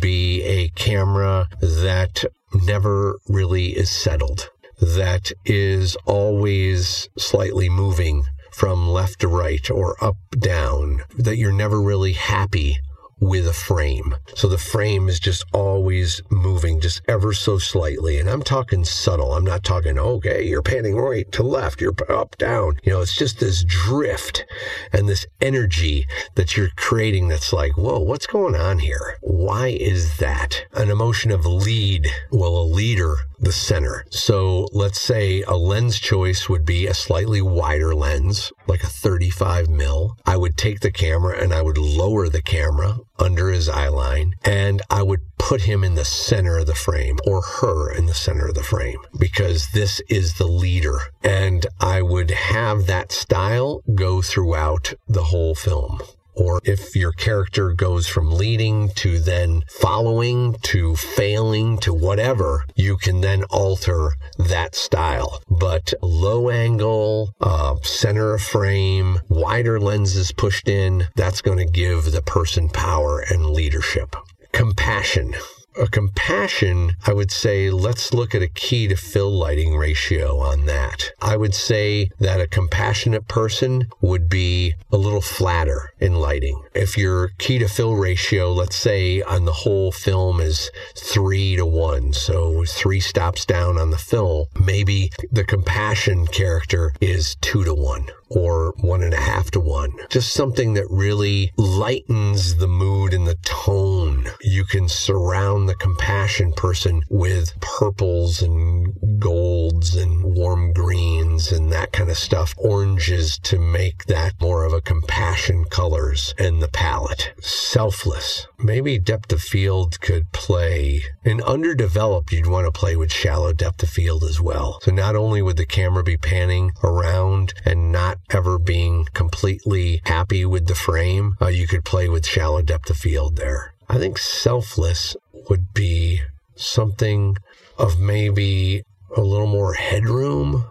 be a camera that never really is settled, that is always slightly moving from left to right or up down, that you're never really happy with a frame. So the frame is just always moving just ever so slightly. And I'm talking subtle. I'm not talking, okay, you're panning right to left, you're up, down. You know, it's just this drift and this energy that you're creating that's like, whoa, what's going on here? Why is that? An emotion of lead. Well, a leader the center. So let's say a lens choice would be a slightly wider lens, like a 35 mil. I would take the camera and I would lower the camera under his eye line and I would put him in the center of the frame or her in the center of the frame because this is the leader. And I would have that style go throughout the whole film or if your character goes from leading to then following to failing to whatever, you can then alter that style. But low angle, uh, center of frame, wider lenses pushed in, that's going to give the person power and leadership. Compassion a compassion, I would say let's look at a key to fill lighting ratio on that. I would say that a compassionate person would be a little flatter in lighting. If your key to fill ratio, let's say on the whole film is three to one, so three stops down on the fill, maybe the compassion character is two to one or one and a half to one. Just something that really lightens the mood and the tone. You can surround the compassion person with purples and golds and warm greens and that kind of stuff. Oranges to make that more of a compassion colors in the palette. Selfless. Maybe depth of field could play. In underdeveloped, you'd want to play with shallow depth of field as well. So not only would the camera be panning around and not ever being completely happy with the frame, uh, you could play with shallow depth of field there. I think selfless would be something of maybe a little more headroom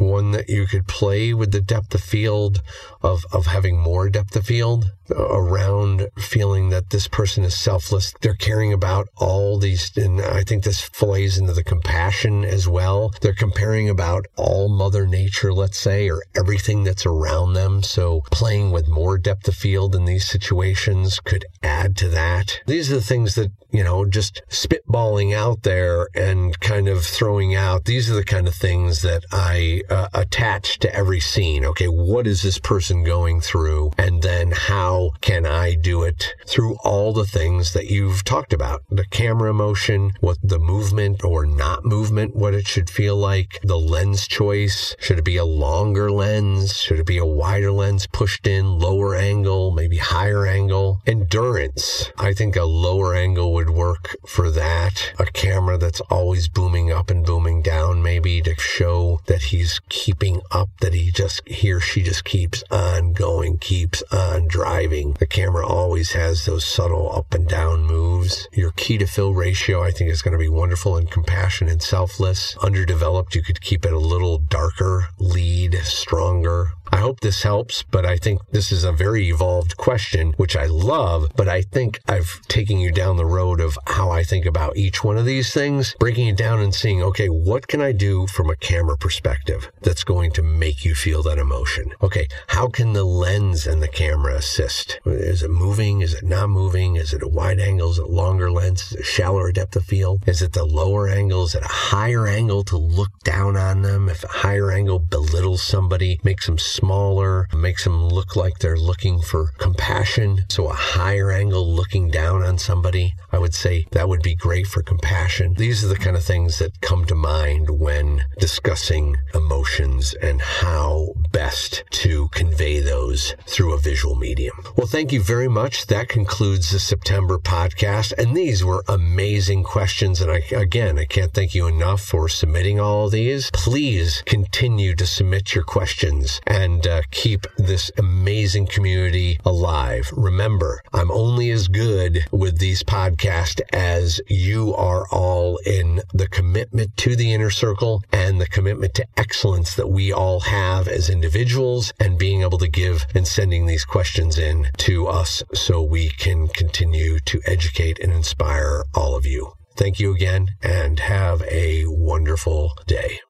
one that you could play with the depth of field of, of having more depth of field around feeling that this person is selfless. They're caring about all these, and I think this plays into the compassion as well. They're comparing about all Mother Nature, let's say, or everything that's around them. So playing with more depth of field in these situations could add to that. These are the things that, you know, just spitballing out there and kind of throwing out. These are the kind of things that I uh, attach to every scene. Okay, what is this person going through? And then how can I do it through all the things that you've talked about? The camera motion, what the movement or not movement, what it should feel like, the lens choice. Should it be a longer lens? Should it be a wider lens pushed in, lower angle, maybe higher angle? Endurance. I think a lower angle would work for that. A camera that's always booming up and booming down, maybe to show that he's keeping up, that he just, he or she just keeps on going, keeps on driving the camera always has those subtle up and down moves. Your key to fill ratio, I think, is going to be wonderful and compassionate, and selfless. Underdeveloped, you could keep it a little darker, lead, stronger, I hope this helps, but I think this is a very evolved question, which I love. But I think I've taken you down the road of how I think about each one of these things, breaking it down and seeing, okay, what can I do from a camera perspective that's going to make you feel that emotion? Okay, how can the lens and the camera assist? Is it moving? Is it not moving? Is it a wide angle? Is it longer lens? Is it shallower depth of field? Is it the lower angle? Is it a higher angle to look down on them? If a higher angle belittles somebody, makes them smaller, makes them look like they're looking for compassion. So a higher angle looking down on somebody, I would say that would be great for compassion. These are the kind of things that come to mind when discussing emotions and how best to convey those through a visual medium. Well, thank you very much. That concludes the September podcast. And these were amazing questions. And I, again, I can't thank you enough for submitting all these. Please continue to submit your questions and and uh, keep this amazing community alive. Remember, I'm only as good with these podcasts as you are all in the commitment to the inner circle and the commitment to excellence that we all have as individuals and being able to give and sending these questions in to us so we can continue to educate and inspire all of you. Thank you again and have a wonderful day.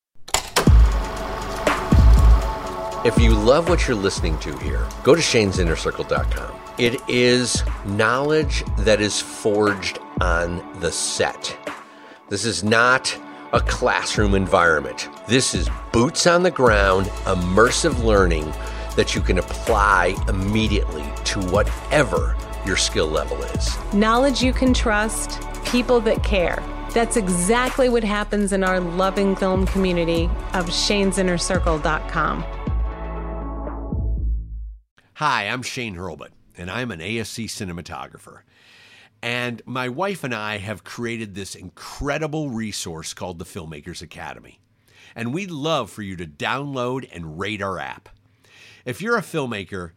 If you love what you're listening to here, go to shanesinnercircle.com. It is knowledge that is forged on the set. This is not a classroom environment. This is boots on the ground, immersive learning that you can apply immediately to whatever your skill level is. Knowledge you can trust, people that care. That's exactly what happens in our loving film community of shanesinnercircle.com. Hi, I'm Shane Hurlbut, and I'm an ASC cinematographer. And my wife and I have created this incredible resource called the Filmmakers Academy. And we'd love for you to download and rate our app. If you're a filmmaker,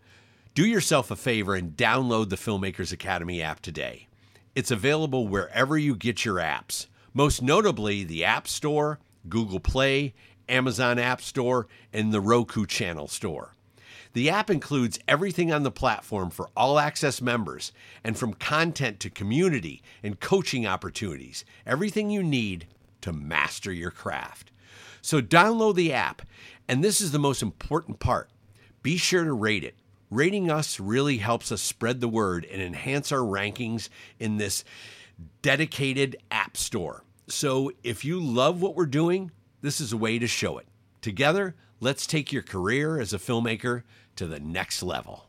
do yourself a favor and download the Filmmakers Academy app today. It's available wherever you get your apps, most notably the App Store, Google Play, Amazon App Store, and the Roku Channel Store. The app includes everything on the platform for all access members, and from content to community and coaching opportunities, everything you need to master your craft. So download the app, and this is the most important part be sure to rate it. Rating us really helps us spread the word and enhance our rankings in this dedicated app store. So if you love what we're doing, this is a way to show it. Together, let's take your career as a filmmaker to the next level.